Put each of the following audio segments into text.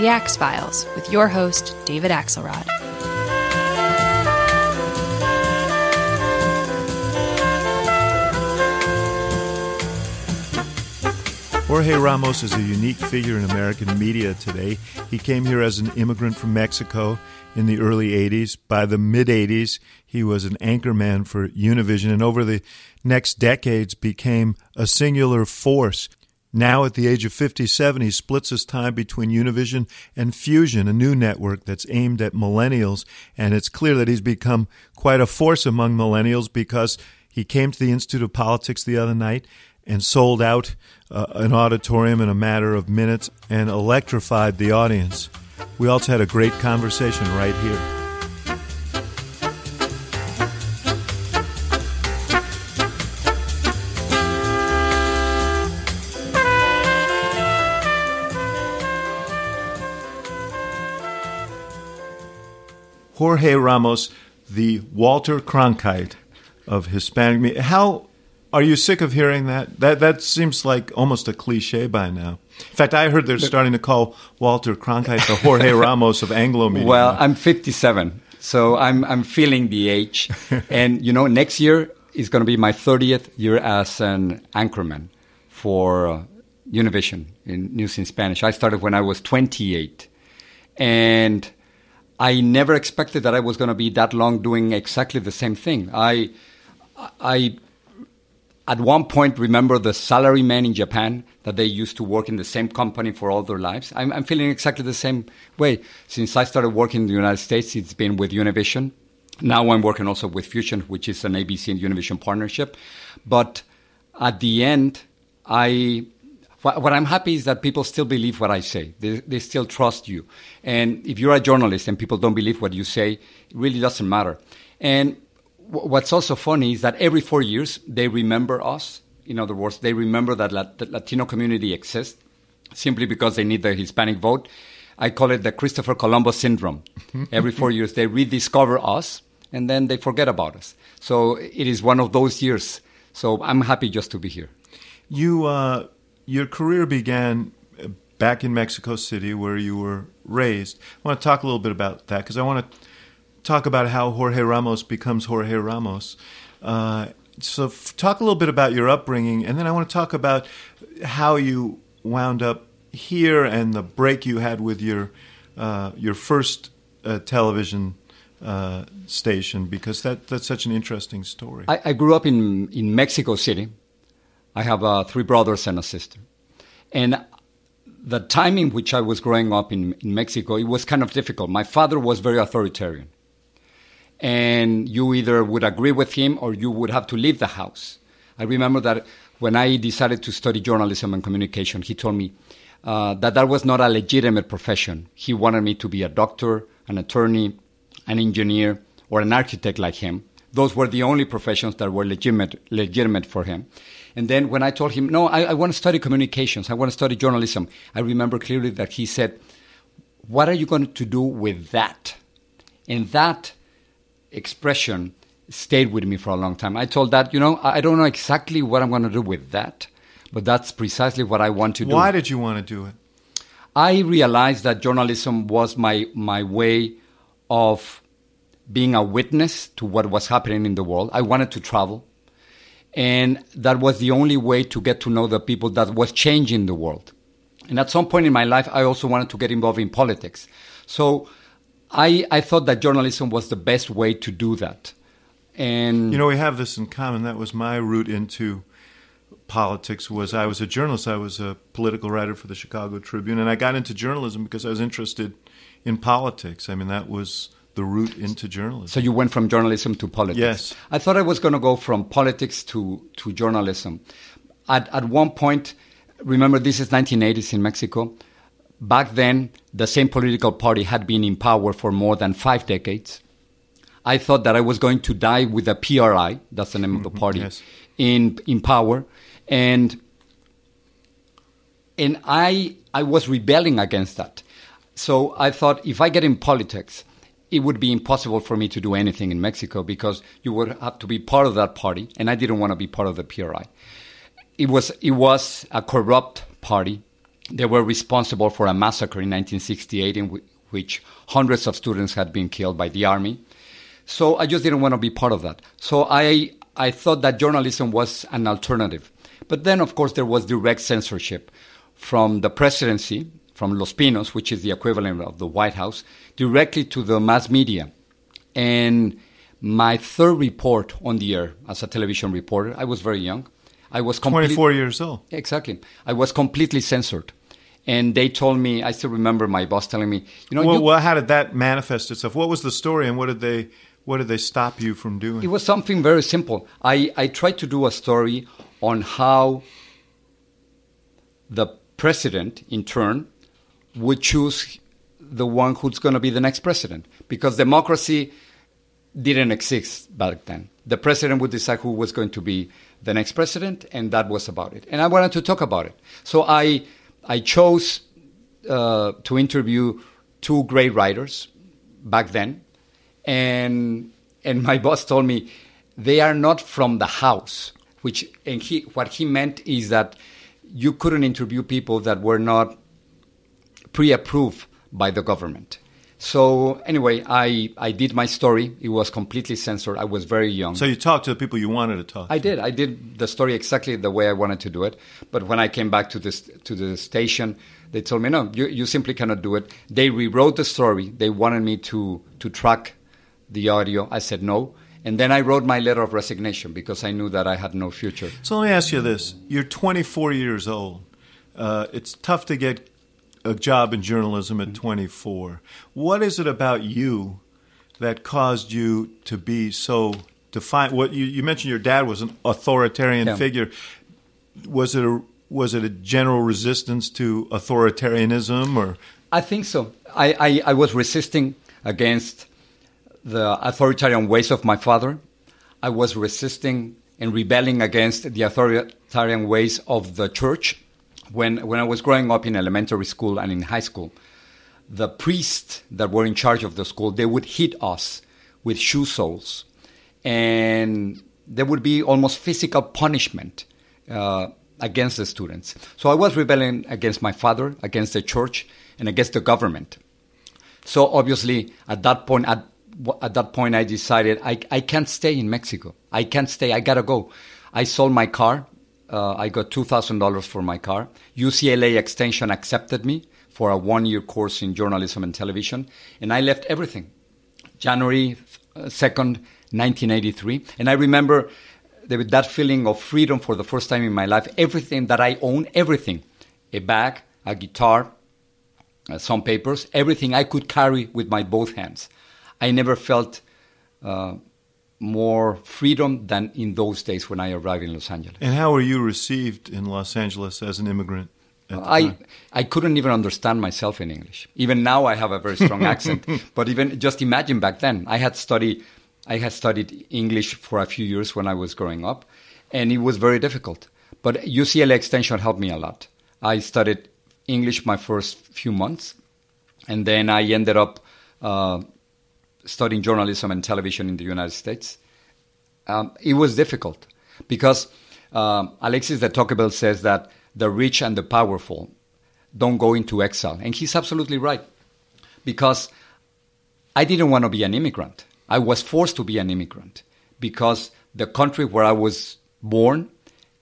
The Axe Files, with your host, David Axelrod. Jorge Ramos is a unique figure in American media today. He came here as an immigrant from Mexico in the early 80s. By the mid 80s, he was an anchorman for Univision and over the next decades became a singular force. Now, at the age of 57, he splits his time between Univision and Fusion, a new network that's aimed at millennials. And it's clear that he's become quite a force among millennials because he came to the Institute of Politics the other night and sold out uh, an auditorium in a matter of minutes and electrified the audience. We also had a great conversation right here. Jorge Ramos, the Walter Cronkite of Hispanic media. How are you sick of hearing that? That that seems like almost a cliche by now. In fact, I heard they're starting to call Walter Cronkite the Jorge Ramos of Anglo media. Well, I'm 57, so I'm I'm feeling the age, and you know, next year is going to be my 30th year as an anchorman for uh, Univision in News in Spanish. I started when I was 28, and I never expected that I was going to be that long doing exactly the same thing. I I at one point remember the salary salarymen in Japan that they used to work in the same company for all their lives. I'm, I'm, feeling exactly the same way. Since I started working in the United States, it's been with Univision. Now I'm working also with Fusion, which is an ABC and Univision partnership. But at the end, I what, I'm happy is that people still believe what I say. They, they still trust you. And if you're a journalist and people don't believe what you say, it really doesn't matter. And what's also funny is that every four years they remember us. In other words, they remember that la- the Latino community exists simply because they need the Hispanic vote. I call it the Christopher Columbus syndrome. every four years they rediscover us and then they forget about us. So it is one of those years. So I'm happy just to be here. You, uh, your career began back in Mexico City, where you were raised. I want to talk a little bit about that because I want to talk about how Jorge Ramos becomes Jorge Ramos. Uh, so, f- talk a little bit about your upbringing, and then I want to talk about how you wound up here and the break you had with your uh, your first uh, television uh, station, because that that's such an interesting story. I, I grew up in in Mexico City. I have uh, three brothers and a sister, and the time in which I was growing up in, in Mexico, it was kind of difficult. My father was very authoritarian and you either would agree with him or you would have to leave the house. I remember that when I decided to study journalism and communication, he told me uh, that that was not a legitimate profession. He wanted me to be a doctor, an attorney, an engineer, or an architect like him. Those were the only professions that were legitimate, legitimate for him. And then when I told him, no, I, I want to study communications, I want to study journalism, I remember clearly that he said, what are you going to do with that? And that expression stayed with me for a long time. I told that, you know, I don't know exactly what I'm going to do with that, but that's precisely what I want to do. Why did you want to do it? I realized that journalism was my, my way of being a witness to what was happening in the world. I wanted to travel. And that was the only way to get to know the people that was changing the world. And at some point in my life, I also wanted to get involved in politics. So I, I thought that journalism was the best way to do that. And you know, we have this in common. That was my route into politics was I was a journalist. I was a political writer for the Chicago Tribune, and I got into journalism because I was interested in politics. I mean, that was the route into journalism. So you went from journalism to politics. Yes. I thought I was going to go from politics to, to journalism. At, at one point, remember this is 1980s in Mexico. Back then, the same political party had been in power for more than five decades. I thought that I was going to die with the PRI, that's the name of the mm-hmm. party, yes. in in power, and and I I was rebelling against that. So I thought if I get in politics, it would be impossible for me to do anything in Mexico because you would have to be part of that party, and I didn't want to be part of the PRI. It was it was a corrupt party. They were responsible for a massacre in 1968 in which hundreds of students had been killed by the army. So I just didn't want to be part of that. So I I thought that journalism was an alternative. But then of course there was direct censorship from the presidency, from Los Pinos, which is the equivalent of the White House, directly to the mass media. And my third report on the air as a television reporter, I was very young. I was complete- 24 years old. Exactly. I was completely censored. And they told me, I still remember my boss telling me, you know, Well, you, well, how did that manifest itself? What was the story, and what did they what did they stop you from doing? It was something very simple. I, I tried to do a story on how the president, in turn, would choose the one who's going to be the next president. Because democracy didn't exist back then. The president would decide who was going to be the next president, and that was about it. And I wanted to talk about it. So I, I chose uh, to interview two great writers back then and and my boss told me they are not from the house which and he what he meant is that you couldn't interview people that were not pre-approved by the government so anyway i i did my story it was completely censored i was very young so you talked to the people you wanted to talk. I to. did. I did the story exactly the way I wanted to do it. But when I came back to this to the station, they told me, "No, you, you simply cannot do it." They rewrote the story. They wanted me to to track the audio. I said no, and then I wrote my letter of resignation because I knew that I had no future. So let me ask you this: You're 24 years old. Uh, it's tough to get a job in journalism at 24. What is it about you that caused you to be so defiant? What you, you mentioned, your dad was an authoritarian Yeah. figure. Was it a was it a general resistance to authoritarianism, or I think so. I, I, I was resisting against the authoritarian ways of my father. I was resisting and rebelling against the authoritarian ways of the church. When, when I was growing up in elementary school and in high school, the priests that were in charge of the school, they would hit us with shoe soles. And there would be almost physical punishment uh, against the students. So I was rebelling against my father, against the church, and against the government. So obviously, at that point, at, at that point, I decided I, I can't stay in Mexico. I can't stay. I gotta go. I sold my car. Uh, I got two thousand dollars for my car. UCLA Extension accepted me for a one-year course in journalism and television, and I left everything. January second, nineteen eighty-three, and I remember that feeling of freedom for the first time in my life. Everything that I own, everything, a bag, a guitar, uh, some papers, everything I could carry with my both hands. I never felt uh, more freedom than in those days when I arrived in Los Angeles. and how were you received in Los Angeles as an immigrant? I time? I couldn't even understand myself in English. Even now, I have a very strong accent. But even just imagine back then, I had studied I had studied English for a few years when I was growing up, and it was very difficult. But UCLA Extension helped me a lot. I studied English my first few months, and then I ended up uh, studying journalism and television in the United States. Um, it was difficult because um, Alexis de Tocqueville says that the rich and the powerful don't go into exile. And he's absolutely right because I didn't want to be an immigrant. I was forced to be an immigrant because the country where I was born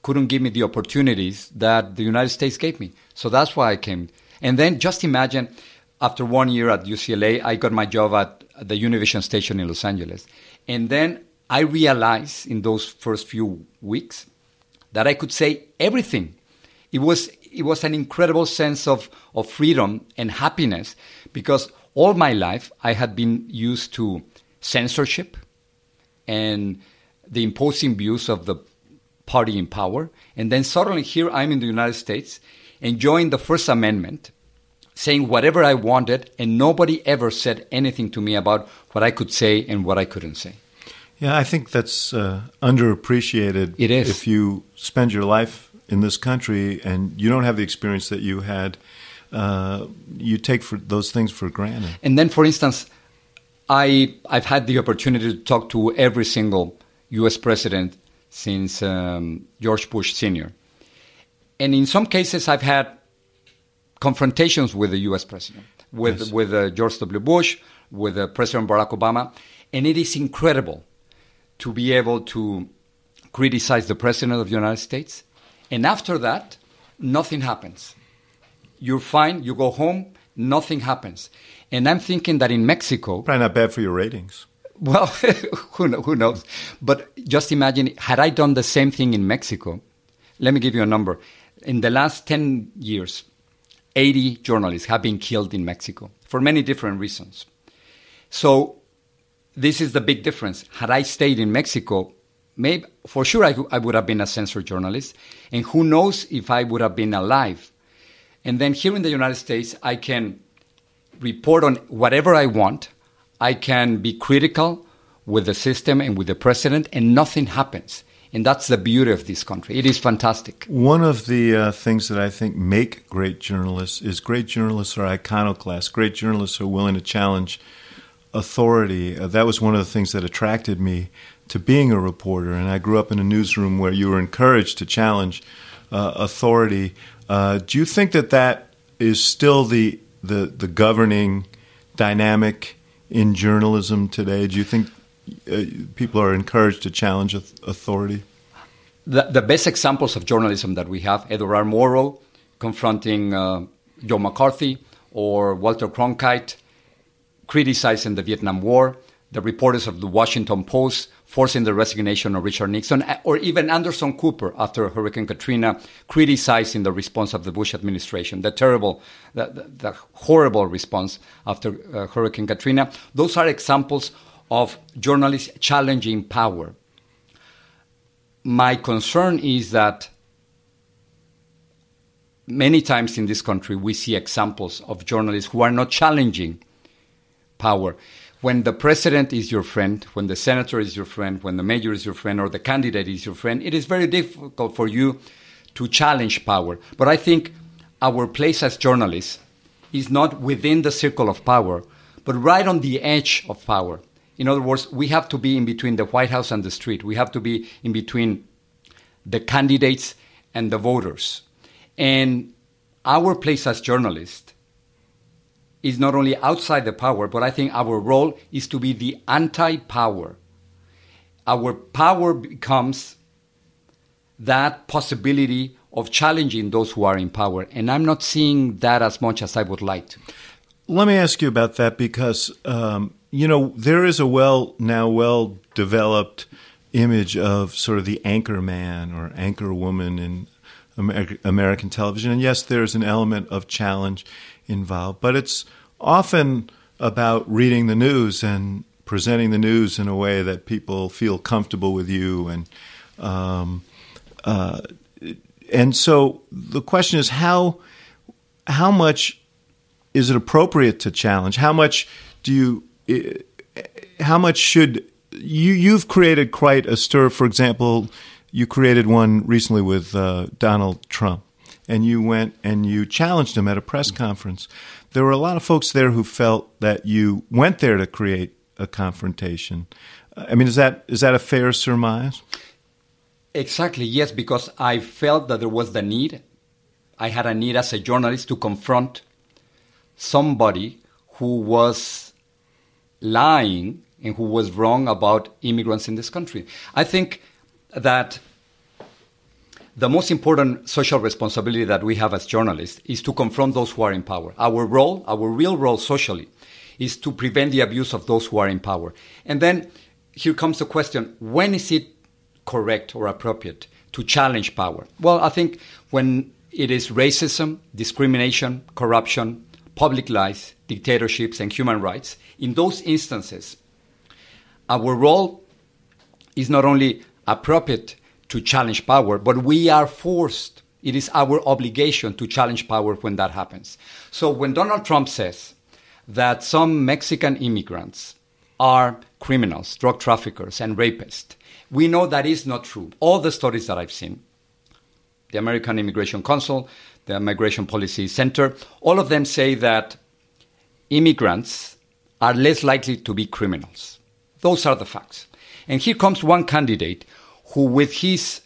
couldn't give me the opportunities that the United States gave me. So that's why I came. And then just imagine after one year at UCLA, I got my job at the Univision station in Los Angeles. And then I realized in those first few weeks that I could say everything. It was it was an incredible sense of, of freedom and happiness because all my life I had been used to censorship and the imposing views of the party in power. And then suddenly here I'm in the United States enjoying the First Amendment, saying whatever I wanted, and nobody ever said anything to me about what I could say and what I couldn't say. Yeah, I think that's uh, underappreciated. It is. If you spend your life in this country and you don't have the experience that you had, uh, you take for those things for granted. And then, for instance, I I've had the opportunity to talk to every single U.S. president since um, George Bush Sr. And in some cases, I've had confrontations with the U.S. president, with Yes. with uh, George W. Bush, with uh, President Barack Obama, and it is incredible to be able to criticize the president of the United States, and after that, nothing happens. You're fine. You go home. Nothing happens. And I'm thinking that in Mexico, Probably not bad for your ratings. well, who, know, who knows? But just imagine, had I done the same thing in Mexico, let me give you a number. In the last 10 years, 80 journalists have been killed in Mexico for many different reasons. So, this is the big difference. Had I stayed in Mexico, maybe for sure I, I would have been a censored journalist, and who knows if I would have been alive. And then here in the United States, I can report on whatever I want. I can be critical with the system and with the president, and nothing happens. And that's the beauty of this country. It is fantastic. One of the uh, things that I think make great journalists is great journalists are iconoclasts. Great journalists are willing to challenge authority. Uh, that was one of the things that attracted me to being a reporter. And I grew up in a newsroom where you were encouraged to challenge uh, authority. Uh, do you think that that is still the, the the governing dynamic in journalism today? Do you think uh, people are encouraged to challenge authority? The, the best examples of journalism that we have, Edward. Murrow confronting uh, Joe McCarthy or Walter Cronkite criticizing the Vietnam War, the reporters of the Washington Post forcing the resignation of Richard Nixon, or even Anderson Cooper after Hurricane Katrina criticizing the response of the Bush administration, the terrible, the, the, the horrible response after uh, Hurricane Katrina. Those are examples of journalists challenging power. My concern is that many times in this country we see examples of journalists who are not challenging power. When the president is your friend, when the senator is your friend, when the mayor is your friend, or the candidate is your friend, it is very difficult for you to challenge power. But I think our place as journalists is not within the circle of power, but right on the edge of power. In other words, we have to be in between the White House and the street. We have to be in between the candidates and the voters. And our place as journalists is not only outside the power, but I think our role is to be the anti power. Our power becomes that possibility of challenging those who are in power. And I'm not seeing that as much as I would like to. Let me ask you about that because um, you know there is a well now well developed image of sort of the anchor man or anchor woman in Amer- American television, and yes, there's an element of challenge involved, but it's often about reading the news and presenting the news in a way that people feel comfortable with you and. Um, uh, and so the question is how how much is it appropriate to challenge? How much do you? How much should you? You've created quite a stir. For example, you created one recently with uh, Donald Trump, and you went and you challenged him at a press conference. There were a lot of folks there who felt that you went there to create a confrontation. I mean, is that is that a fair surmise? Exactly, yes, because I felt that there was the need. I had a need as a journalist to confront somebody who was lying and who was wrong about immigrants in this country. I think that the most important social responsibility that we have as journalists is to confront those who are in power. Our role, our real role socially, is to prevent the abuse of those who are in power. And then here comes the question when is it correct or appropriate to challenge power? Well, I think when it is racism, discrimination, corruption, public lies, dictatorships, and human rights, in those instances, our role is not only appropriate to challenge power, but we are forced. It is our obligation to challenge power when that happens. So when Donald Trump says that some Mexican immigrants are criminals, drug traffickers, and rapists, we know that is not true. All the studies that I've seen, the American Immigration Council, the Migration Policy Center, all of them say that immigrants are less likely to be criminals. Those are the facts. And here comes one candidate who, with his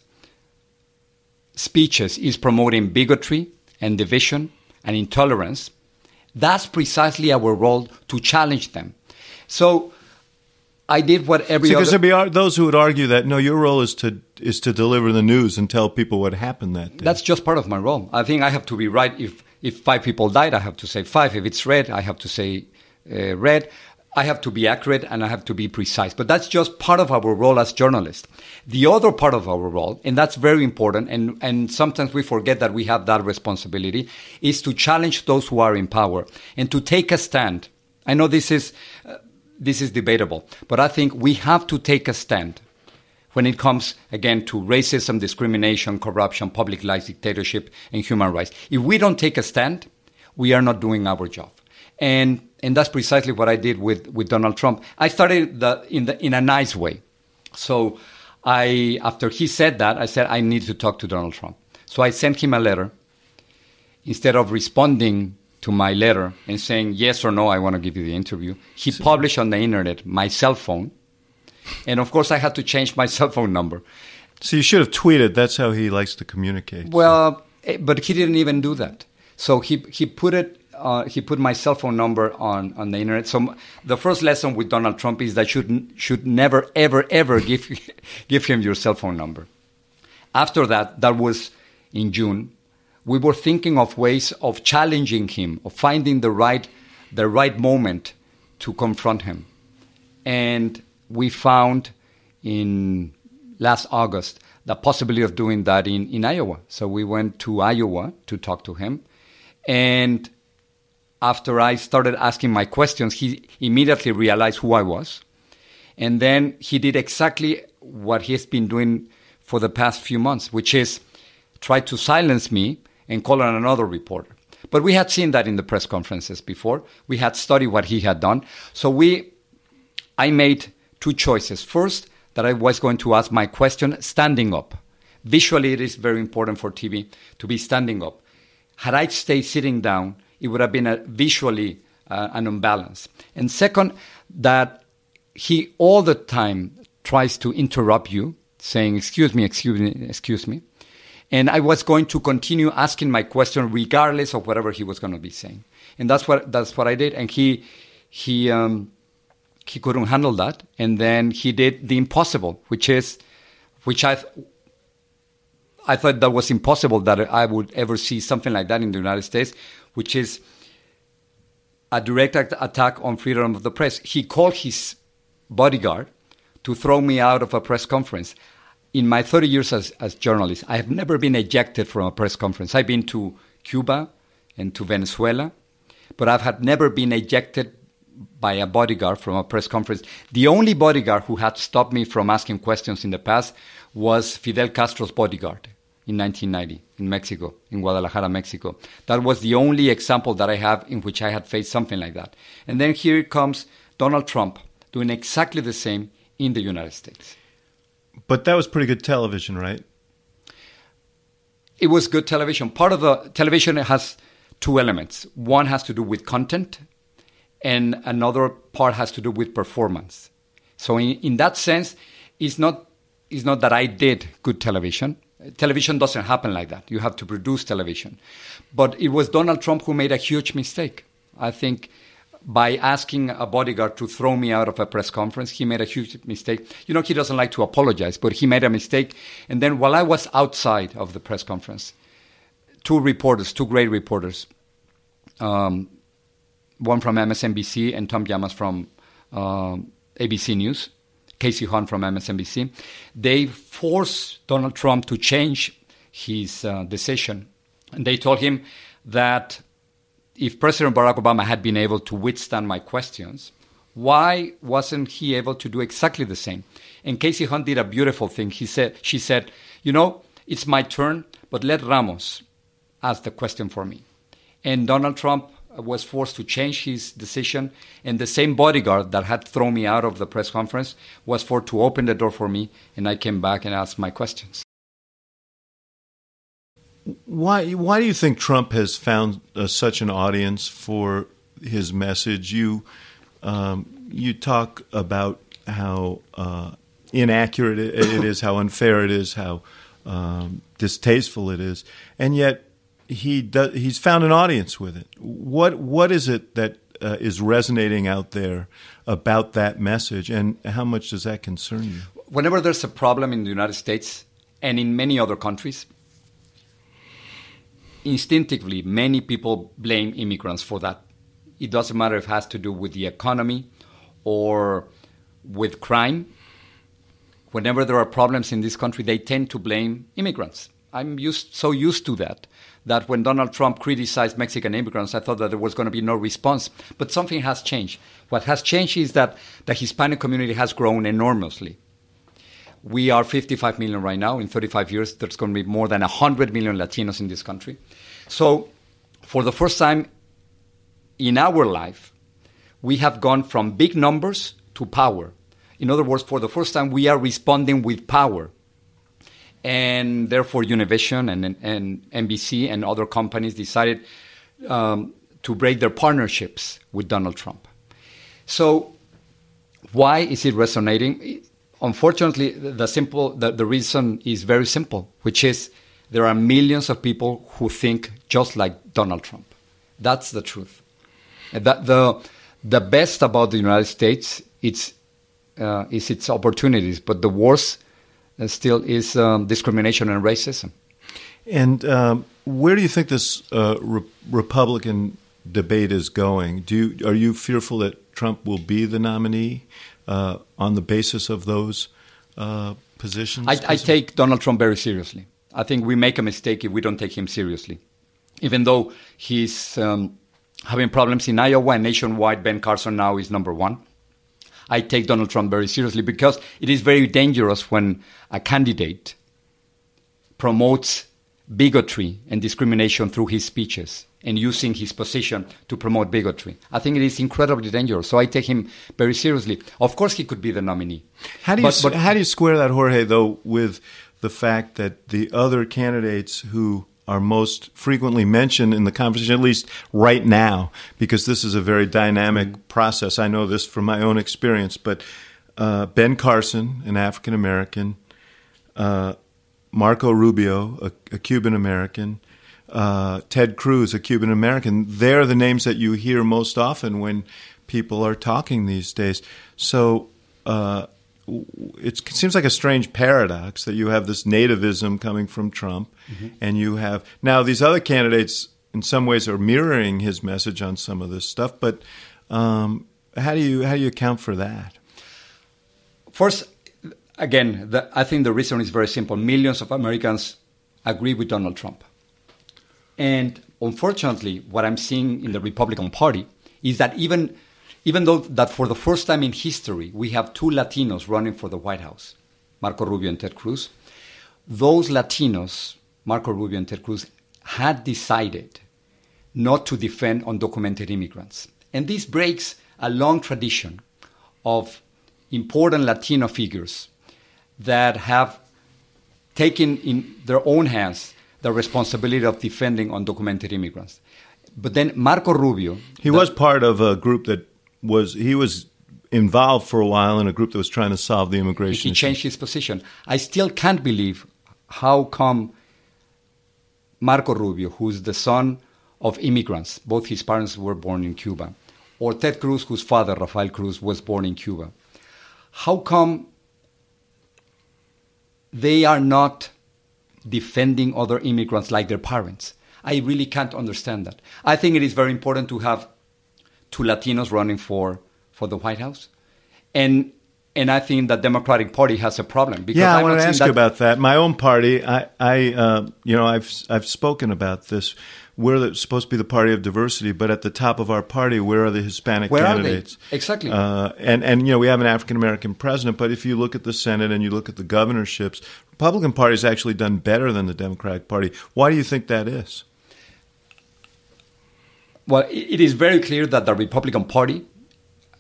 speeches, is promoting bigotry and division and intolerance. That's precisely our role to challenge them. So I did what every because other. there be those who would argue that no, your role is to is to deliver the news and tell people what happened that day. That's just part of my role. I think I have to be right. If if five people died, I have to say five. If it's red, I have to say uh, red. I have to be accurate and I have to be precise. But that's just part of our role as journalists. The other part of our role, and that's very important, and, and sometimes we forget that we have that responsibility, is to challenge those who are in power and to take a stand. I know this is, uh, this is debatable, but I think we have to take a stand when it comes again to racism, discrimination, corruption, public lies, dictatorship, and human rights. If we don't take a stand, we are not doing our job. And and that's precisely what I did with, with Donald Trump. I started the, in the, in a nice way. So I after he said that, I said I need to talk to Donald Trump. So I sent him a letter. Instead of responding to my letter and saying yes or no, I want to give you the interview, he published on the internet my cell phone. And of course, I had to change my cell phone number. So you should have tweeted. That's how he likes to communicate. Well, so. but he didn't even do that. So he he put it uh, he put my cell phone number on, on the internet. So the first lesson with Donald Trump is that should should never ever ever give give him your cell phone number. After that, that was in June. We were thinking of ways of challenging him, of finding the right the right moment to confront him, and we found in last August the possibility of doing that in, in Iowa. So we went to Iowa to talk to him. And after I started asking my questions, he immediately realized who I was. And then he did exactly what he's been doing for the past few months, which is try to silence me and call on another reporter. But we had seen that in the press conferences before. We had studied what he had done. So we, I made two choices. First, that I was going to ask my question standing up. Visually, it is very important for TV to be standing up. Had I stayed sitting down, it would have been a visually uh, an imbalance. And second, that he all the time tries to interrupt you, saying, Excuse me, excuse me, excuse me. And I was going to continue asking my question regardless of whatever he was going to be saying. And that's what, that's what I did. And he, he, um, he couldn't handle that. And then he did the impossible, which is, which I, I thought that was impossible that I would ever see something like that in the United States, which is a direct attack on freedom of the press. He called his bodyguard to throw me out of a press conference. In my 30 years as, as journalist, I have never been ejected from a press conference. I've been to Cuba and to Venezuela, but I've had never been ejected by a bodyguard from a press conference. The only bodyguard who had stopped me from asking questions in the past was Fidel Castro's bodyguard in 1990 in Mexico, in Guadalajara, Mexico. That was the only example that I have in which I had faced something like that. And then here comes Donald Trump doing exactly the same in the United States. But that was pretty good television, right? It was good television. Part of the television has two elements. One has to do with content, and another part has to do with performance. So in, in that sense, it's not it's not that I did good television television doesn't happen like that. You have to produce television. But it was Donald Trump who made a huge mistake. I think by asking a bodyguard to throw me out of a press conference, he made a huge mistake. You know, he doesn't like to apologize, but he made a mistake. And then while I was outside of the press conference, two reporters, two great reporters, um, one from MSNBC and Tom Llamas from uh, ABC News, Kasie Hunt from MSNBC. They forced Donald Trump to change his uh, decision. And they told him that if President Barack Obama had been able to withstand my questions, why wasn't he able to do exactly the same? And Kasie Hunt did a beautiful thing. He said, she said, you know, it's my turn, but let Ramos ask the question for me. And Donald Trump was forced to change his decision, and the same bodyguard that had thrown me out of the press conference was forced to open the door for me, and I came back and asked my questions. Why, why do you think Trump has found uh, such an audience for his message? You, um, you talk about how uh, inaccurate it is, how unfair it is, how um, distasteful it is, and yet he does, he's found an audience with it. What what is it that uh, is resonating out there about that message, and how much does that concern you? Whenever there's a problem in the United States and in many other countries, instinctively many people blame immigrants for that. It doesn't matter if it has to do with the economy or with crime. Whenever there are problems in this country, they tend to blame immigrants. I'm used, so used to that that when Donald Trump criticized Mexican immigrants, I thought that there was going to be no response. But something has changed. What has changed is that the Hispanic community has grown enormously. We are 55 million right now. In 35 years, there's going to be more than 100 million Latinos in this country. So, for the first time in our life, we have gone from big numbers to power. In other words, for the first time, we are responding with power and therefore Univision and, and NBC and other companies decided um, to break their partnerships with Donald Trump. So, why is it resonating? Unfortunately, the simple the, the reason is very simple, which is there are millions of people who think just like Donald Trump. That's the truth. That the the best about the United States it's uh, is its opportunities, but the worst still is um, discrimination and racism. And um, where do you think this uh, re- Republican debate is going? Do you, are you fearful that Trump will be the nominee uh, on the basis of those uh, positions? I, I, take Donald Trump very seriously. I think we make a mistake if we don't take him seriously. Even though he's um, having problems in Iowa and nationwide, Ben Carson now is number one. I take Donald Trump very seriously because it is very dangerous when a candidate promotes bigotry and discrimination through his speeches and using his position to promote bigotry. I think it is incredibly dangerous. So I take him very seriously. Of course, he could be the nominee. How do you, but, but, how do you square that, Jorge, though, with the fact that the other candidates who are most frequently mentioned in the conversation, at least right now, because this is a very dynamic process. I know this from my own experience, but uh, Ben Carson, an African American, uh, Marco Rubio, a, a Cuban American, uh, Ted Cruz, a Cuban American, they're the names that you hear most often when people are talking these days. So, uh, it seems like a strange paradox that you have this nativism coming from Trump, mm-hmm. and you have now these other candidates in some ways are mirroring his message on some of this stuff. But um, how do you how do you account for that? First, again, the, I think the reason is very simple. Millions of Americans agree with Donald Trump, and unfortunately, what I'm seeing in the Republican Party is that even even though that for the first time in history we have two Latinos running for the White House, Marco Rubio and Ted Cruz, those Latinos, Marco Rubio and Ted Cruz, had decided not to defend undocumented immigrants. And this breaks a long tradition of important Latino figures that have taken in their own hands the responsibility of defending undocumented immigrants. But then Marco Rubio. He the, was part of a group that was he was involved for a while in a group that was trying to solve the immigration. He changed his position. I still can't believe how come Marco Rubio, who's the son of immigrants, both his parents were born in Cuba, or Ted Cruz, whose father, Rafael Cruz, was born in Cuba. How come they are not defending other immigrants like their parents? I really can't understand that. I think it is very important to have two Latinos running for, for the White House. And and I think the Democratic Party has a problem. Because yeah, I want to ask you about that. My own party, I, I uh, you know, I've I've spoken about this. We're the, supposed to be the party of diversity, but at the top of our party, where are the Hispanic where candidates? Exactly. Uh, and and you know, we have an African American president, but if you look at the Senate and you look at the governorships, Republican Party has actually done better than the Democratic Party. Why do you think that is? Well, it is very clear that the Republican Party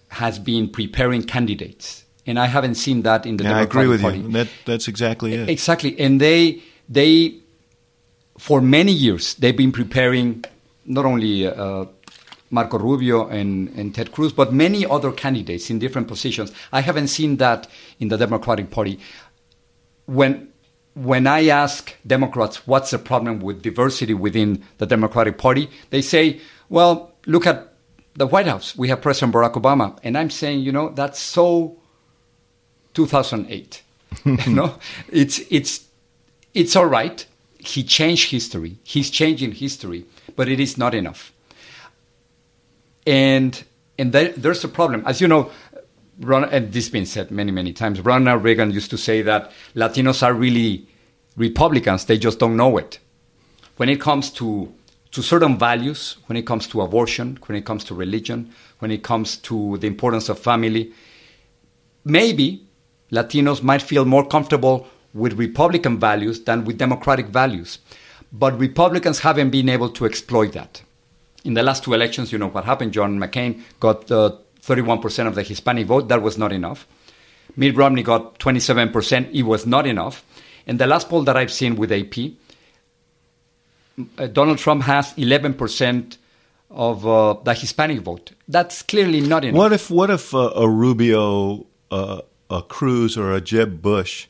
has been preparing candidates, and I haven't seen that in the yeah, Democratic I agree with Party. you. That, that's exactly it. Exactly, and they they for many years they've been preparing not only uh, Marco Rubio and, and Ted Cruz, but many other candidates in different positions. I haven't seen that in the Democratic Party. When when I ask Democrats what's the problem with diversity within the Democratic Party, they say, well, look at the White House. We have President Barack Obama. And I'm saying, you know, that's so 2008. you know, it's, it's, it's all right. He changed history. He's changing history, but it is not enough. And, and there, there's a problem. As you know, Ron, and this has been said many, many times. Ronald Reagan used to say that Latinos are really Republicans, they just don't know it. When it comes to, to certain values, when it comes to abortion, when it comes to religion, when it comes to the importance of family, maybe Latinos might feel more comfortable with Republican values than with Democratic values. But Republicans haven't been able to exploit that. In the last two elections, you know what happened. John McCain got uh, 31% of the Hispanic vote. That was not enough. Mitt Romney got 27%. It was not enough. And the last poll that I've seen with AP, uh, Donald Trump has 11% of uh, the Hispanic vote. That's clearly not enough. What if what if uh, a Rubio, uh, a Cruz, or a Jeb Bush?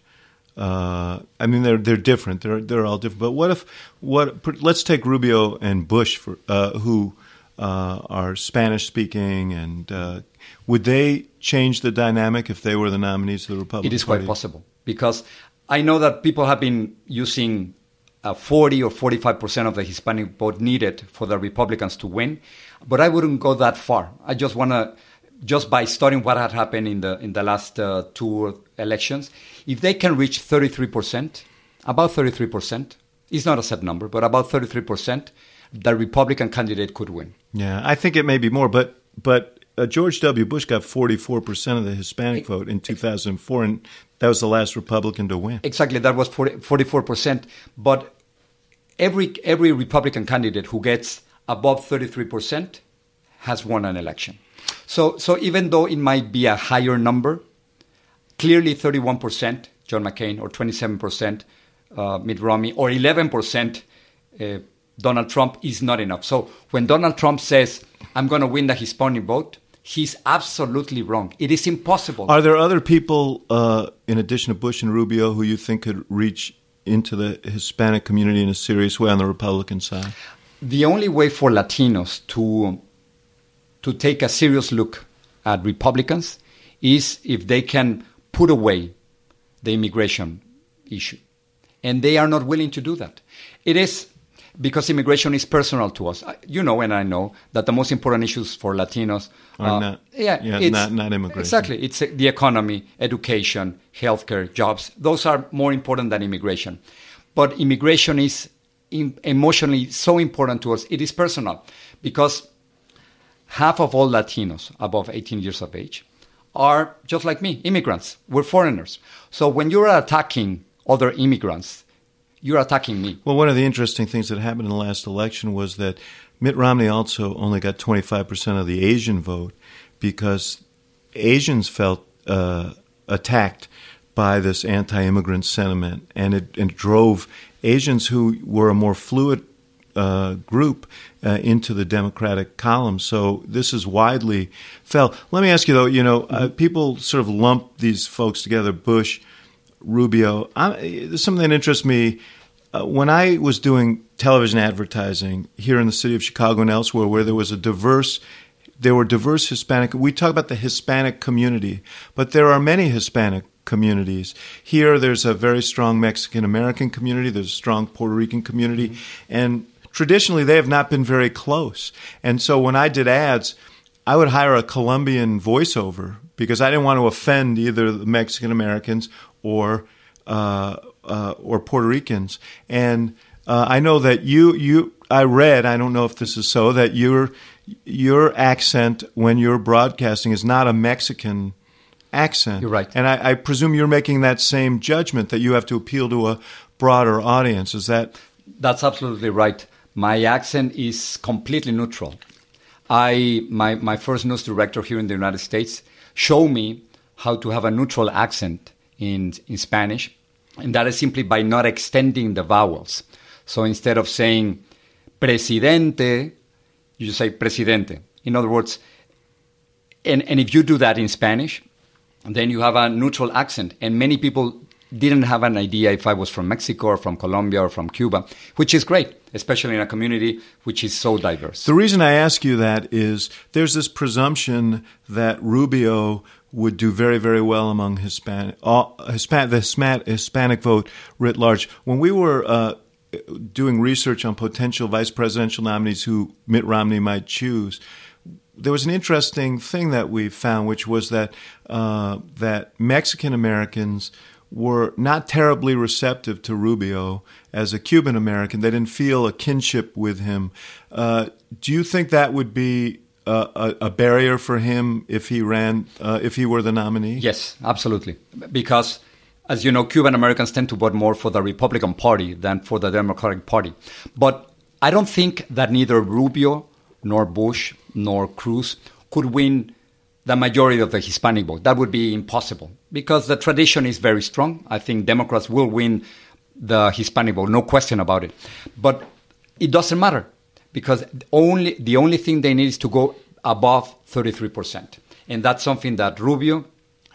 Uh, I mean, they're they're different. They're they're all different. But what if what? Let's take Rubio and Bush for uh, who are Spanish speaking, and would they change the dynamic if they were the nominees of the Republican? It is Party? quite possible because I know that people have been using uh, 40 or 45 percent of the Hispanic vote needed for the Republicans to win, but I wouldn't go that far. I just want to, just by studying what had happened in the in the last uh, two elections, if they can reach 33 percent, about 33 percent, it's not a set number, but about 33 percent, the Republican candidate could win. Yeah, I think it may be more, but but uh, George W. Bush got 44% of the Hispanic vote in 2004, and that was the last Republican to win. Exactly, that was 40, 44%. But every, every Republican candidate who gets above 33% has won an election. So, so even though it might be a higher number, clearly 31%, John McCain, or 27%, uh, Mitt Romney, or 11%, uh, Donald Trump is not enough. So when Donald Trump says, I'm going to win the Hispanic vote, he's absolutely wrong. It is impossible. Are there other people, uh, in addition to Bush and Rubio, who you think could reach into the Hispanic community in a serious way on the Republican side? The only way for Latinos to to take a serious look at Republicans is if they can put away the immigration issue. And they are not willing to do that. It is because immigration is personal to us. You know, and I know that the most important issues for Latinos are uh, not, yeah, yeah it's, not, not immigration. Exactly, it's the economy, education, healthcare, jobs. Those are more important than immigration. But immigration is emotionally so important to us. It is personal because half of all Latinos above 18 years of age are just like me, immigrants. We're foreigners. So when you're attacking other immigrants, you're attacking me. Well, one of the interesting things that happened in the last election was that Mitt Romney also only got 25% of the Asian vote because Asians felt uh, attacked by this anti immigrant sentiment, and it, drove Asians who were a more fluid uh, group uh, into the Democratic column. So this is widely felt. Let me ask you though, you know, uh, people sort of lump these folks together, Bush, Rubio. I, there's something that interests me. Uh, when I was doing television advertising here in the city of Chicago and elsewhere, where there was a diverse, there were diverse Hispanic. We talk about the Hispanic community, but there are many Hispanic communities. Here, there's a very strong Mexican American community. There's a strong Puerto Rican community, mm-hmm. and traditionally they have not been very close. And so when I did ads I would hire a Colombian voiceover because I didn't want to offend either the Mexican Americans or uh, uh, or Puerto Ricans. And uh, I know that you you I read I don't know if this is so that your your accent when you're broadcasting is not a Mexican accent. You're right. And I, I presume you're making that same judgment that you have to appeal to a broader audience. Is that? That's absolutely right. My accent is completely neutral. I my my first news director here in the United States showed me how to have a neutral accent in in Spanish, and that is simply by not extending the vowels. So instead of saying presidente, you just say presidente. In other words, and, and if you do that in Spanish, then you have a neutral accent. And many people didn't have an idea if I was from Mexico or from Colombia or from Cuba, which is great, especially in a community which is so diverse. The reason I ask you that is there's this presumption that Rubio would do very, very well among Hispanic, uh, Hispanic the Hispanic vote writ large. When we were uh, doing research on potential vice presidential nominees who Mitt Romney might choose, there was an interesting thing that we found, which was that uh, that Mexican Americans were not terribly receptive to Rubio as a Cuban American. They didn't feel a kinship with him. Uh, do you think that would be a, a, barrier for him if he ran, uh, if he were the nominee? Yes, absolutely. Because, as you know, Cuban Americans tend to vote more for the Republican Party than for the Democratic Party. But I don't think that neither Rubio nor Bush nor Cruz could win the majority of the Hispanic vote. That would be impossible because the tradition is very strong. I think Democrats will win the Hispanic vote, no question about it. But it doesn't matter because only the only thing they need is to go above 33%. And that's something that Rubio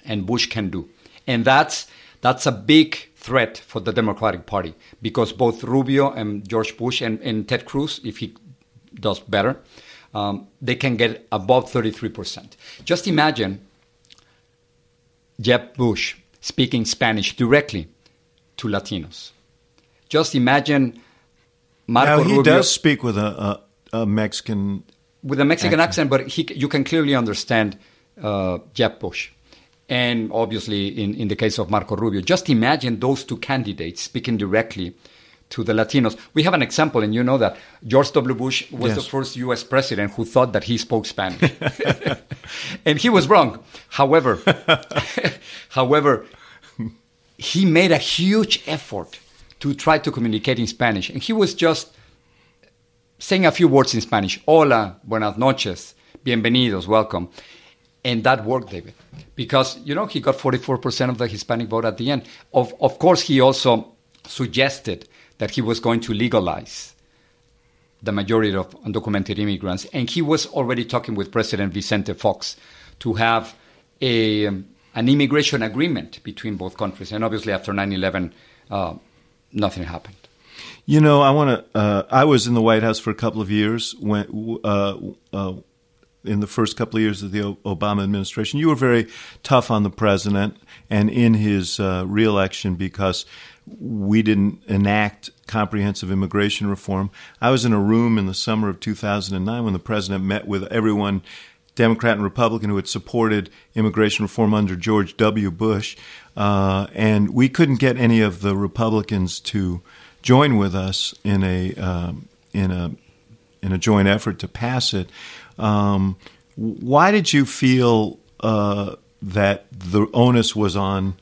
and Bush can do. And that's that's a big threat for the Democratic Party because both Rubio and George Bush and, and Ted Cruz, if he does better, um, they can get above 33%. Just imagine Jeb Bush speaking Spanish directly to Latinos. Just imagine Marco now, he Rubio, does speak with a, a, a Mexican with a Mexican accent, accent but he, you can clearly understand uh, Jeb Bush. And obviously, in, in the case of Marco Rubio, just imagine those two candidates speaking directly to the Latinos. We have an example, and you know that George W. Bush was yes. the first U.S. president who thought that he spoke Spanish, and he was wrong. However, however, he made a huge effort to try to communicate in Spanish, and he was just saying a few words in Spanish: "Hola, buenas noches, bienvenidos, welcome," and that worked, David, because you know he got 44% of the Hispanic vote at the end. Of of course, he also suggested that he was going to legalize the majority of undocumented immigrants. And he was already talking with President Vicente Fox to have a, um, an immigration agreement between both countries. And obviously, after 9 11, uh, nothing happened. You know, I want to. Uh, I was in the White House for a couple of years when. Uh, uh, in the first couple of years of the Obama administration, you were very tough on the president and in his uh, reelection because we didn't enact comprehensive immigration reform. I was in a room in the summer of 2009 when the president met with everyone, Democrat and Republican, who had supported immigration reform under George W. Bush, uh, and we couldn't get any of the Republicans to join with us in a um, in a in a joint effort to pass it. Um, why did you feel uh, that the onus was on?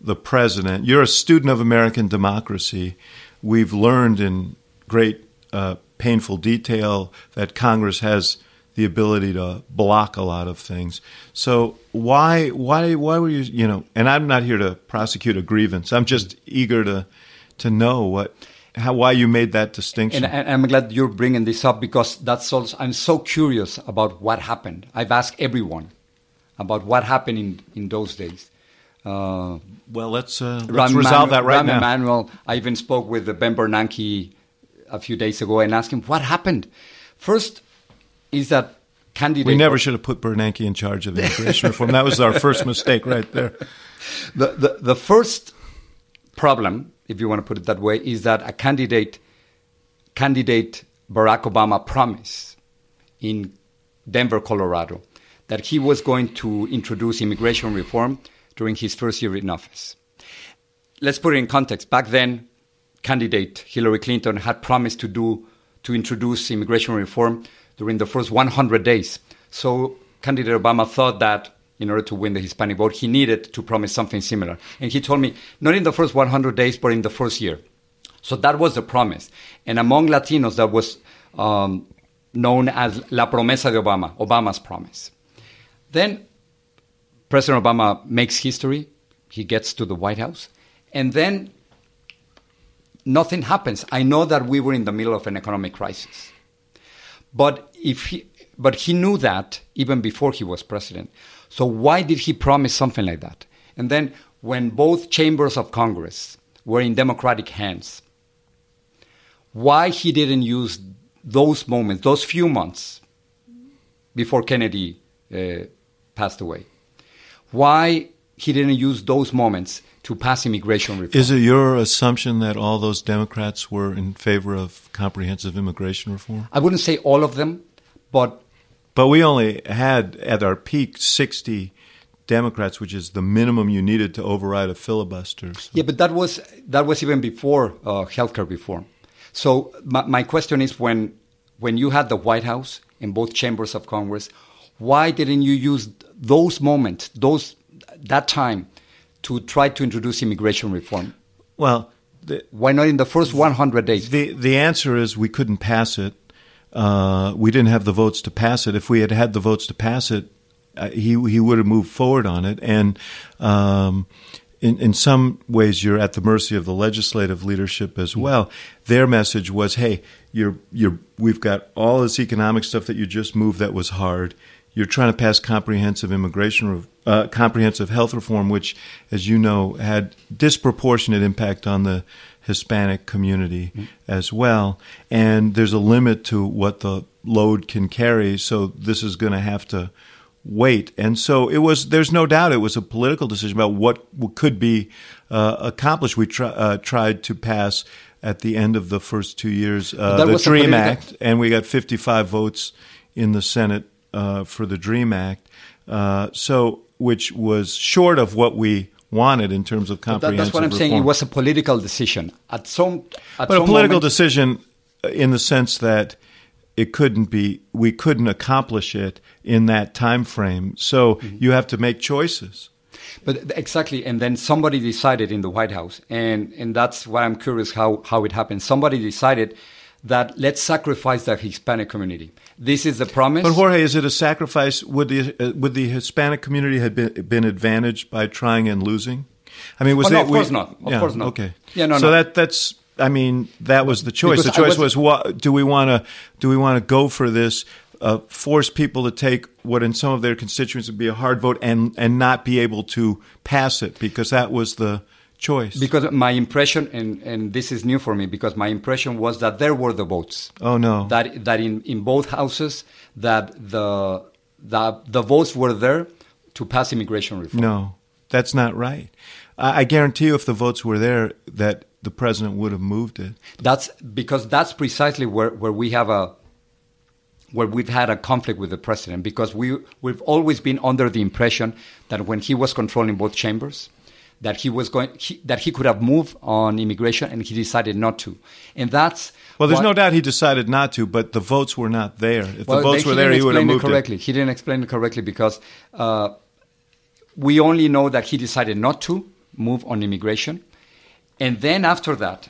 The president. You're a student of American democracy. We've learned in great uh, painful detail that Congress has the ability to block a lot of things. So why why why were you you know? And I'm not here to prosecute a grievance. I'm just eager to to know what how why you made that distinction. And, and, I'm glad you're bringing this up because that's also I'm so curious about what happened. I've asked everyone about what happened in, in those days. Uh, well, let's, uh, let's resolve that right Rahm now. Emanuel, I even spoke with Ben Bernanke a few days ago and asked him what happened. First, is that candidate. We never should have put Bernanke in charge of immigration reform. That was our first mistake right there. The, the, the first problem, if you want to put it that way, is that a candidate, candidate Barack Obama promised in Denver, Colorado, that he was going to introduce immigration reform during his first year in office. Let's put it in context. Back then, candidate Hillary Clinton had promised to do to introduce immigration reform during the first 100 days. So candidate Obama thought that in order to win the Hispanic vote, he needed to promise something similar. And he told me, not in the first 100 days, but in the first year. So that was the promise. And among Latinos, that was um, known as La Promesa de Obama, Obama's promise. Then President Obama makes history. He gets to the White House. And then nothing happens. I know that we were in the middle of an economic crisis. But if he, but he knew that even before he was president. So why did he promise something like that? And then when both chambers of Congress were in Democratic hands, why he didn't use those moments, those few months before Kennedy uh, passed away? Why he didn't use those moments to pass immigration reform? Is it your assumption that all those Democrats were in favor of comprehensive immigration reform? I wouldn't say all of them, but but we only had at our peak 60 Democrats, which is the minimum you needed to override a filibuster. So. Yeah, but that was that was even before uh, healthcare reform. So my, my question is, when when you had the White House in both chambers of Congress, why didn't you use those moments, those that time, to try to introduce immigration reform? Well, the, why not in the first 100 days? The the answer is we couldn't pass it uh, we didn't have the votes to pass it. If we had had the votes to pass it, uh, he he would have moved forward on it. And um, in in some ways, you're at the mercy of the legislative leadership as well. Their message was, "Hey, you're you're we've got all this economic stuff that you just moved that was hard." You're trying to pass comprehensive immigration, uh, comprehensive health reform, which, as you know, had disproportionate impact on the Hispanic community mm-hmm. as well. And there's a limit to what the load can carry. So this is going to have to wait. And so it was, there's no doubt it was a political decision about what could be uh, accomplished. We try, uh, tried to pass at the end of the first two years uh, the DREAM Act, and we got 55 votes in the Senate uh, for the DREAM Act. Uh, so, which was short of what we wanted in terms of comprehensive. That, that's what I'm reform. saying. It was a political decision at some. At but some a political moment, decision in the sense that it couldn't be. We couldn't accomplish it in that time frame. So mm-hmm. you have to make choices. But exactly, and then somebody decided in the White House, and and that's why I'm curious how how it happened. Somebody decided that let's sacrifice the Hispanic community. This is the promise. But Jorge, is it a sacrifice? Would the uh, would the Hispanic community have been, been advantaged by trying and losing? I mean, was oh, no, it, of course not. Of yeah, course not. Okay. Yeah, no, so no. that that's. I mean, that was the choice. Because the choice was, was, what do we want to do? We want to go for this, uh, force people to take what in some of their constituents would be a hard vote, and and not be able to pass it because that was the choice? Because my impression, and, and this is new for me, because my impression was that there were the votes. Oh no! That that in, in both houses that the the the votes were there to pass immigration reform. No, that's not right. I, I guarantee you, if the votes were there, that the president would have moved it. That's because that's precisely where, where we have a where we've had a conflict with the president because we we've always been under the impression that when he was controlling both chambers that he was going he, that he could have moved on immigration and he decided not to. And that's well there's no doubt he decided not to but the votes were not there. If well, the votes were there he would have moved it. correctly. It. he didn't explain it correctly because uh, we only know that he decided not to move on immigration. And then after that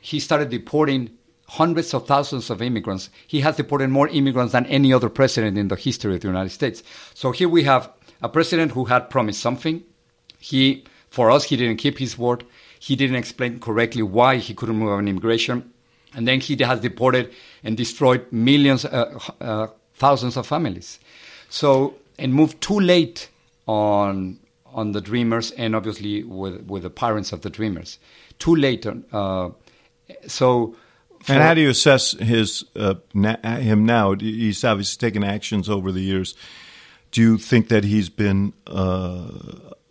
he started deporting hundreds of thousands of immigrants. He has deported more immigrants than any other president in the history of the united states. So here we have a president who had promised something. He for us, he didn't keep his word. He didn't explain correctly why he couldn't move on immigration. And then he has deported and destroyed millions, uh, uh, thousands of families. So, and moved too late on, on the Dreamers and obviously with, with the parents of the Dreamers. Too late. Uh, so, and how do you assess his uh, na- him now? He's obviously taken actions over the years. Do you think that he's been uh,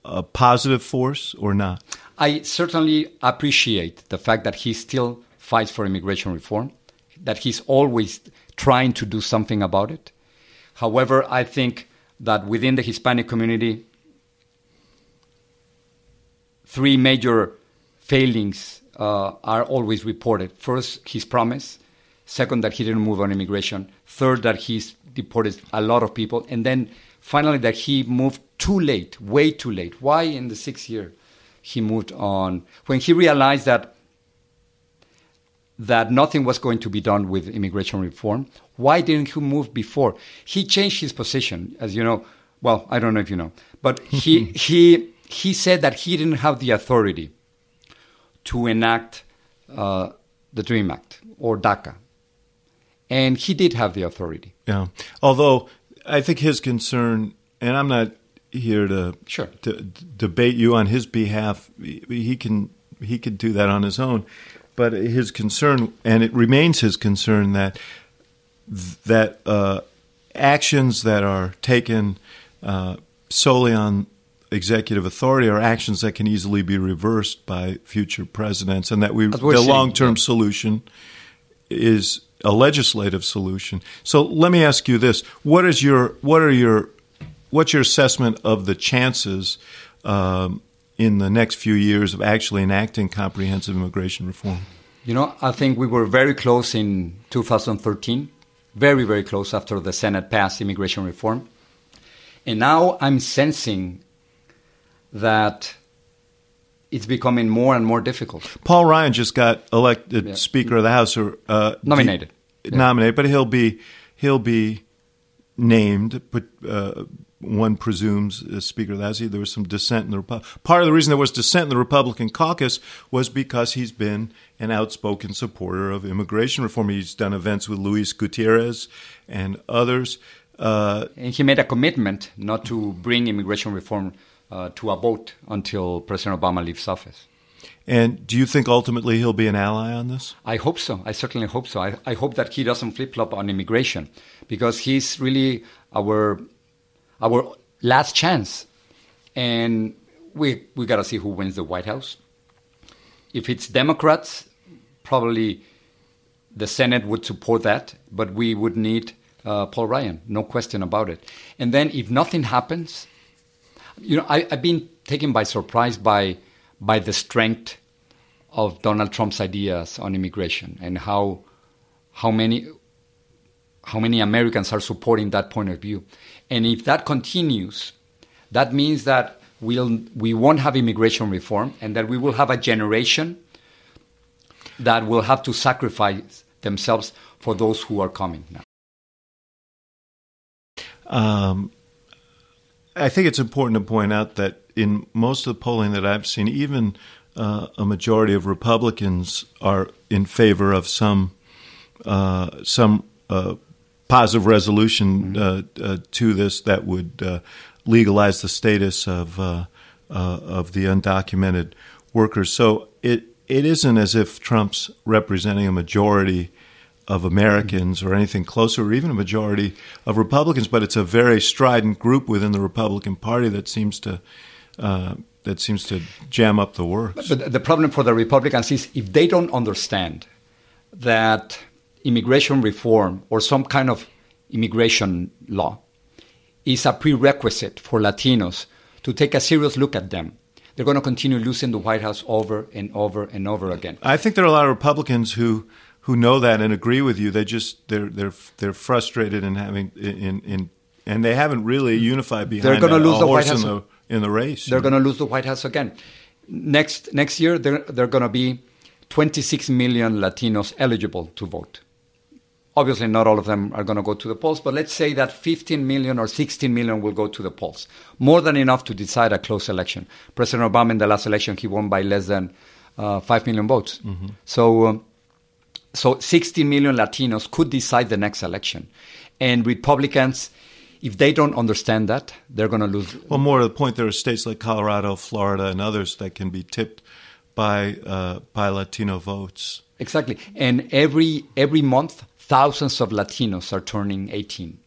a positive force or not? I certainly appreciate the fact that he still fights for immigration reform, that he's always trying to do something about it. However, I think that within the Hispanic community, three major failings uh, are always reported. First, his promise. Second, that he didn't move on immigration. Third, that he's deported a lot of people. And then finally, that he moved too late, way too late. Why in the sixth year he moved on? When he realized that that nothing was going to be done with immigration reform, why didn't he move before? He changed his position, as you know. Well, I don't know if you know, but he he he said that he didn't have the authority to enact uh, the Dream Act or DACA, and he did have the authority. Yeah, although I think his concern, and I'm not here to sure to debate you on his behalf. He can he could do that on his own, but his concern, and it remains his concern that that uh, actions that are taken uh, solely on executive authority are actions that can easily be reversed by future presidents, and that we the long term yeah. solution is a legislative solution. So let me ask you this: what is your what are your what's your assessment of the chances um, in the next few years of actually enacting comprehensive immigration reform? You know, I think we were very close in 2013, very very close after the Senate passed immigration reform, and now I'm sensing that it's becoming more and more difficult. Paul Ryan just got elected yeah. Speaker of the House or uh, nominated, yeah. nominated, but he'll be he'll be named. But uh, one presumes as Speaker of the House. There was some dissent in the Repu- part of the reason there was dissent in the Republican caucus was because he's been an outspoken supporter of immigration reform. He's done events with Luis Gutierrez and others. Uh, and he made a commitment not to bring immigration reform uh, to a vote until President Obama leaves office. And do you think ultimately he'll be an ally on this? I hope so. I certainly hope so. I, I hope that he doesn't flip flop on immigration because he's really our our last chance. And we we got to see who wins the White House. If it's Democrats, probably the Senate would support that, but we would need uh, Paul Ryan, no question about it. And then if nothing happens, you know, I, have been taken by surprise by by the strength of Donald Trump's ideas on immigration and how how many how many Americans are supporting that point of view. And if that continues, that means that we'll we won't have immigration reform and that we will have a generation that will have to sacrifice themselves for those who are coming now. Um, I think it's important to point out that in most of the polling that I've seen, even uh, a majority of Republicans are in favor of some uh, some uh, positive resolution mm-hmm. Uh, uh, to this that would uh, legalize the status of of the undocumented workers. So it it isn't as if Trump's representing a majority of Americans or anything closer, or even a majority of Republicans, but it's a very strident group within the Republican Party that seems to uh, that seems to jam up the works. But the problem for the Republicans is if they don't understand that immigration reform or some kind of immigration law is a prerequisite for Latinos to take a serious look at them. They're going to continue losing the White House over and over and over again. I think there are a lot of Republicans who who know that and agree with you. They just they're they're they're frustrated in having in in and they haven't really unified behind. They're going to lose the White House in the, in the race. They're going to lose the White House again. Next next year, there they're going to be 26 million Latinos eligible to vote. Obviously, not all of them are going to go to the polls, but let's say that 15 million or 16 million will go to the polls. More than enough to decide a close election. President Obama in the last election, he won by less than uh, 5 million votes. Mm-hmm. So. Um, so 16 million Latinos could decide the next election. And Republicans, if they don't understand that, they're going to lose. Well, more to the point, there are states like Colorado, Florida, and others that can be tipped by uh, by Latino votes. Exactly, and every every month, thousands of Latinos are turning 18,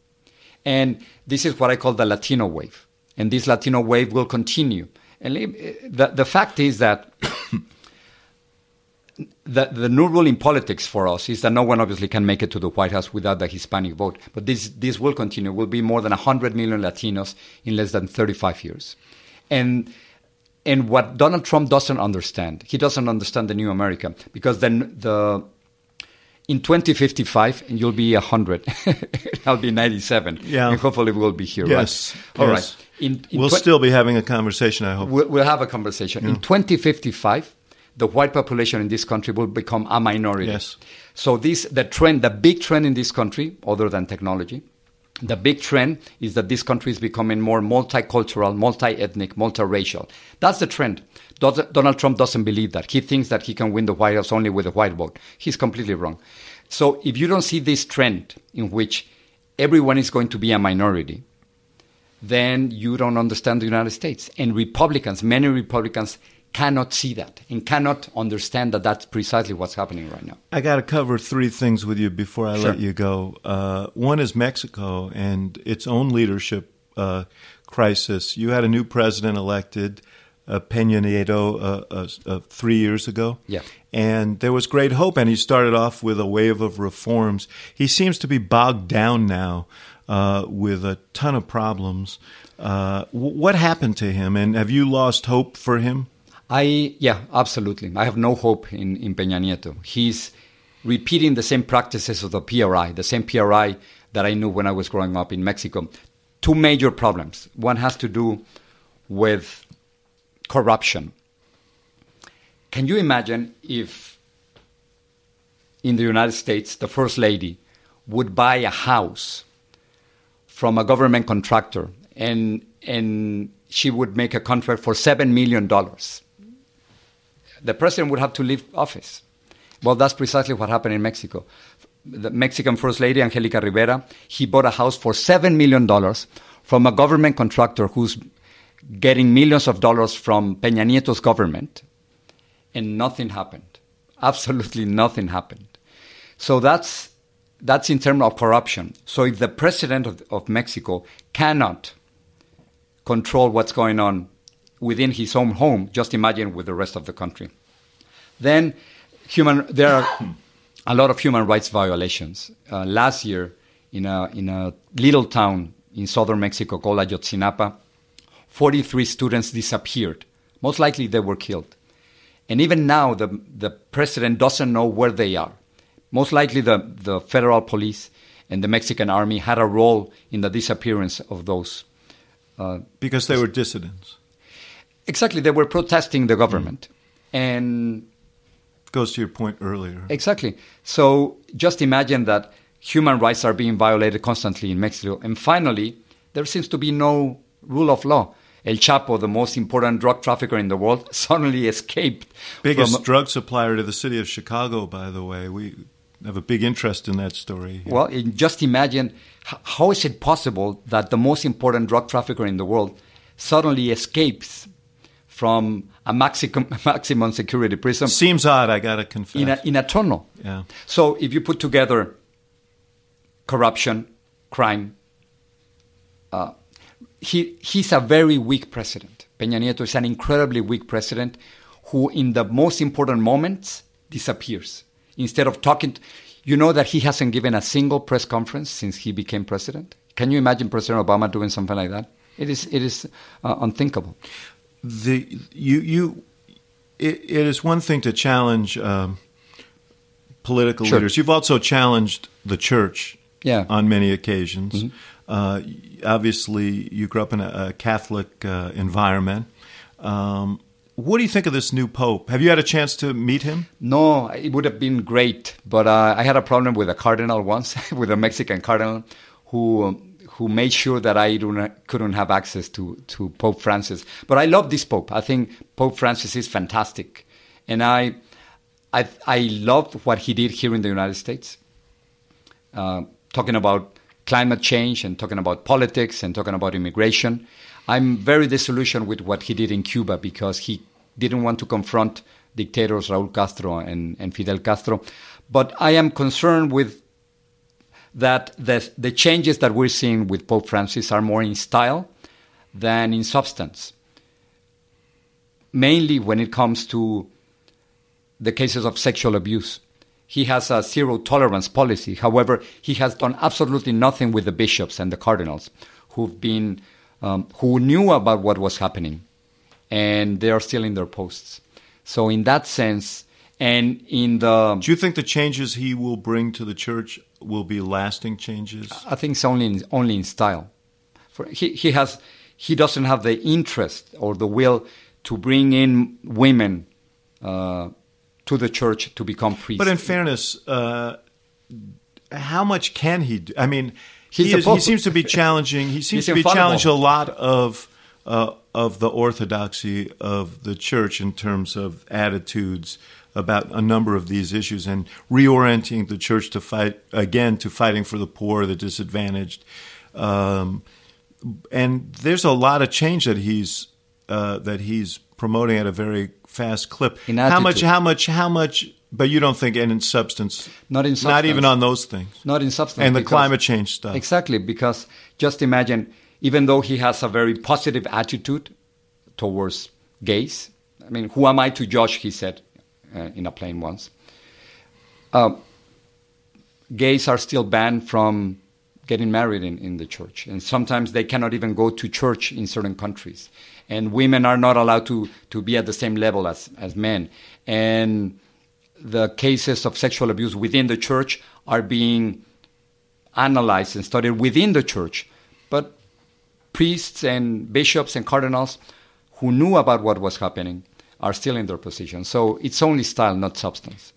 and this is what I call the Latino wave, and this Latino wave will continue. And the the fact is that the, the new rule in politics for us is that no one obviously can make it to the White House without the Hispanic vote. But this, this will continue. Will be more than 100 million Latinos in less than 35 years. And, and what Donald Trump doesn't understand, he doesn't understand the new America because then the, in 2055, and you'll be 100, I'll be 97. Yeah. And hopefully we'll be here, Yes. right? All yes. right. In, in we'll still be having a conversation, I hope. We'll, we'll have a conversation. In 2055, the white population in this country will become a minority. Yes. So this the trend, the big trend in this country, other than technology, the big trend is that this country is becoming more multicultural, multi-ethnic, multiracial. That's the trend. Donald Trump doesn't believe that. He thinks that he can win the White House only with a white vote. He's completely wrong. So if you don't see this trend in which everyone is going to be a minority, then you don't understand the United States. And Republicans, many Republicans, cannot see that and cannot understand that that's precisely what's happening right now. I got to cover three things with you before I Sure. let you go. Uh, one is Mexico and its own leadership uh, crisis. You had a new president elected, uh, Peña Nieto, uh, uh, uh, three years ago. Yeah. And there was great hope, and he started off with a wave of reforms. He seems to be bogged down now uh, with a ton of problems. Uh, w- what happened to him, and have you lost hope for him? I yeah, absolutely. I have no hope in, in Peña Nieto. He's repeating the same practices of the PRI, the same PRI that I knew when I was growing up in Mexico. Two major problems. One has to do with corruption. Can you imagine if in the United States the first lady would buy a house from a government contractor and and she would make a contract for seven million dollars. The president would have to leave office. Well, that's precisely what happened in Mexico. The Mexican First Lady Angelica Rivera, he bought a house for seven million dollars from a government contractor who's getting millions of dollars from Peña Nieto's government, and nothing happened. Absolutely nothing happened. So that's that's in terms of corruption. So if the president of, of Mexico cannot control what's going on within his own home, just imagine with the rest of the country. Then human there are a lot of human rights violations. Uh, last year, in a in a little town in southern Mexico called Ayotzinapa, 43 students disappeared. Most likely they were killed. And even now, the, the president doesn't know where they are. Most likely, the, the federal police and the Mexican army had a role in the disappearance of those. Uh, Because they were dissidents. Exactly, they were protesting the government. Mm. And Goes to your point earlier. Exactly. So just imagine that human rights are being violated constantly in Mexico. And finally, there seems to be no rule of law. El Chapo, the most important drug trafficker in the world, suddenly escaped. Biggest from, drug supplier to the city of Chicago, by the way. We have a big interest in that story. here. well, just imagine how is it possible that the most important drug trafficker in the world suddenly escapes from a maximum, maximum security prison Seems odd, I got to confess. in a, in a tunnel. yeah. So if you put together corruption, crime, uh, he, he's a very weak president. Peña Nieto is an incredibly weak president who, in the most important moments, disappears. Instead of talking, t- you know that he hasn't given a single press conference since he became president. Can you imagine President Obama doing something like that? It is, it is uh, unthinkable. The you you it, it is one thing to challenge um, political Sure. leaders. You've also challenged the church Yeah. on many occasions. Uh, obviously, you grew up in a, a Catholic uh, environment. Um, what do you think of this new pope? Have you had a chance to meet him? No, it would have been great, but uh, I had a problem with a cardinal once, with a Mexican cardinal, who um, who made sure that I couldn't have access to to Pope Francis. But I love this pope. I think Pope Francis is fantastic, and I I I loved what he did here in the United States, uh, talking about climate change and talking about politics and talking about immigration. I'm very disillusioned with what he did in Cuba because he didn't want to confront dictators Raúl Castro and, and Fidel Castro. But I am concerned with that the, the changes that we're seeing with Pope Francis are more in style than in substance. Mainly when it comes to the cases of sexual abuse. He has a zero tolerance policy. However, he has done absolutely nothing with the bishops and the cardinals who've been, um, who knew about what was happening and they are still in their posts. So, in that sense, and in the. Do you think the changes he will bring to the church will be lasting changes? I think it's only in, only in style. For, he, he, has, he doesn't have the interest or the will to bring in women uh, to the church to become priests. But in fairness, uh, how much can he do? I mean, he, is, he, seems to be challenging. He seems to be challenging a lot of uh, of the orthodoxy of the church in terms of attitudes about a number of these issues and reorienting the church to fight again to fighting for the poor, the disadvantaged. Um, and there's a lot of change that he's uh, that he's promoting at a very fast clip. how much? How much? How much? But you don't think in substance? Not in substance. Not even on those things. Not in substance. And the climate change stuff. Exactly, because just imagine, even though he has a very positive attitude towards gays. I mean, who am I to judge? He said in a plane once. Uh, gays are still banned from getting married in, in the church, and sometimes they cannot even go to church in certain countries. And women are not allowed to, to be at the same level as, as men. And the cases of sexual abuse within the church are being analyzed and studied within the church. But priests and bishops and cardinals who knew about what was happening are still in their position. So it's only style, not substance.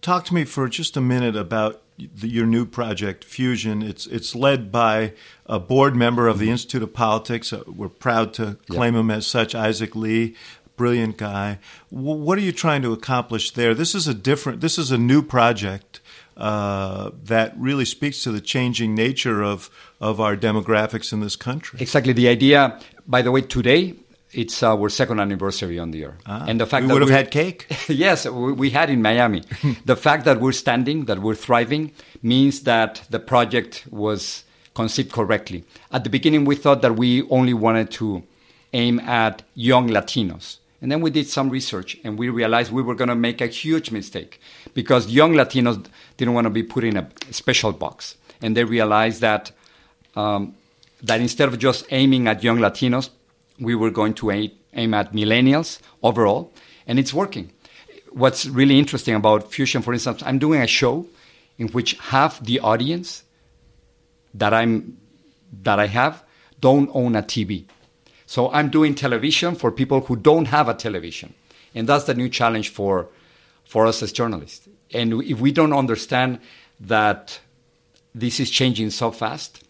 Talk to me for just a minute about the, your new project, Fusion. It's it's led by a board member of the Institute of Politics. Uh, we're proud to claim yep. him as such, Isaac Lee. Brilliant guy. W- what are you trying to accomplish there? This is a different. This is a new project uh, that really speaks to the changing nature of of our demographics in this country. Exactly. The idea. By the way, today it's our second anniversary on the air. Ah, and the fact we that would have had cake. yes, we, we, had in Miami. the fact that we're standing, that we're thriving, means that the project was conceived correctly. At the beginning, we thought that we only wanted to aim at young Latinos. And then we did some research and we realized we were going to make a huge mistake because young Latinos didn't want to be put in a special box. And they realized that, um, that instead of just aiming at young Latinos, we were going to aim, aim at millennials overall, and it's working. What's really interesting about Fusion, for instance, I'm doing a show in which half the audience that I'm that I have don't own a TV. So I'm doing television for people who don't have a television. And that's the new challenge for for us as journalists. And if we don't understand that this is changing so fast,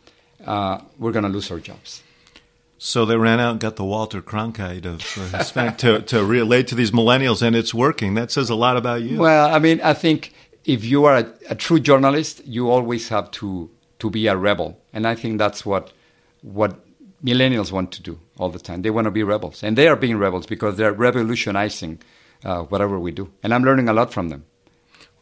uh, we're going to lose our jobs. So they ran out and got the Walter Cronkite of uh, Hispanic to, to relate to these millennials, and it's working. That says a lot about you. Well, I mean, I think if you are a, a, true journalist, you always have to to be a rebel, and I think that's what what millennials want to do all the time. They want to be rebels, and they are being rebels because they're revolutionizing uh, whatever we do, and I'm learning a lot from them.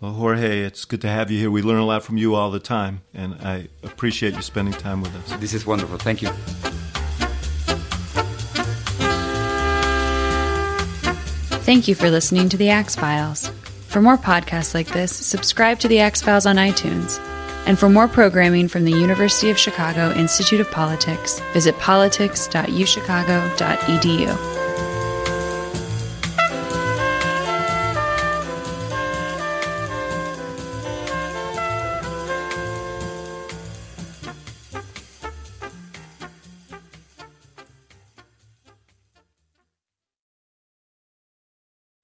Well, Jorge, it's good to have you here. We learn a lot from you all the time, and I appreciate you spending time with us. This is wonderful. Thank you. Thank you for listening to The Axe Files. For more podcasts like this, subscribe to The Axe Files on iTunes. And for more programming from the University of Chicago Institute of Politics, visit politics.uchicago.edu.